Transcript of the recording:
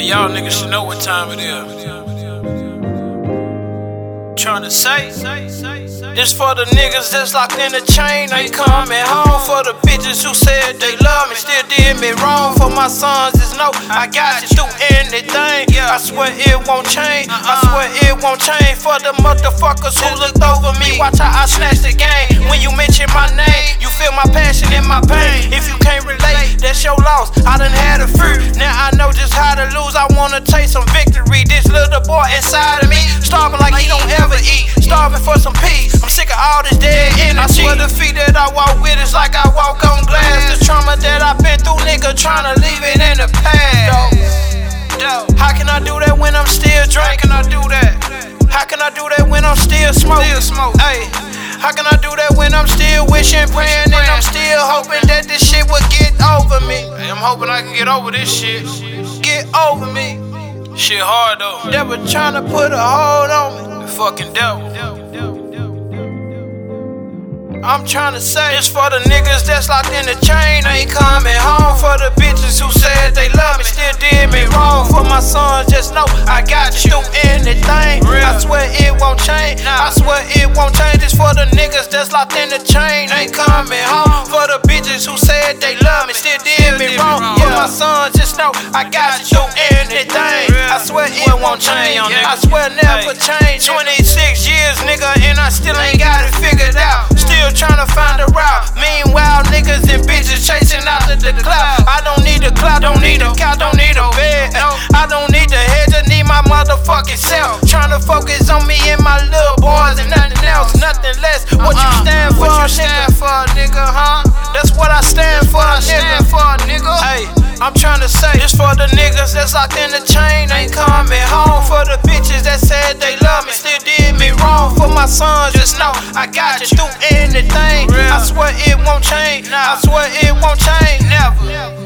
Man, y'all niggas should know what time it is. Trying to say, this for the niggas that's locked in the chain, ain't coming home. For the bitches who said they love me, still did me wrong. For my sons, is no, I got you through anything. I swear it won't change, I swear it won't change. For the motherfuckers who looked over me, watch how I snatch the game. When you mention my name, you feel my passion and my pain. If you can't relate, that's your loss. I done inside of me, starving like he don't ever eat, starving for some peace. I'm sick of all this dead energy. I swear the feet that I walk with is like I walk on glass. The trauma that I've been through, nigga, tryna leave it in the past. How can I do that when I'm still drinking? How can I do that? How can I do that when I'm still smoking? Still how can I do that when I'm still wishing, praying, and I'm still hoping that this shit would get over me? I'm hoping I can get over this shit. Get over me. Shit hard though. Devil trying to put a hold on me. The fucking devil. I'm trying to say it's for the niggas that's locked in the chain, ain't coming home. For the bitches who said they love me, still did me wrong. For my sons, just know I got you through anything. I swear it won't change. I swear it won't change. It's for the niggas that's locked in the chain, ain't coming home. For the bitches who said they love me, still did me wrong. For my sons, just know I got you change. I swear never change. 26 years, nigga, and I still ain't got it figured out. Still trying to find a route. Meanwhile, niggas and bitches chasing after the cloud. I don't need a cloud, don't need a couch, don't need a bed. I don't need the head, I need my motherfucking self. Trying to focus on me and my little boys and nothing else, nothing less. Chain, ain't coming home. For the bitches that said they love me, still did me wrong. For my sons, just know I got you through anything. I swear it won't change. I swear it won't change. Never.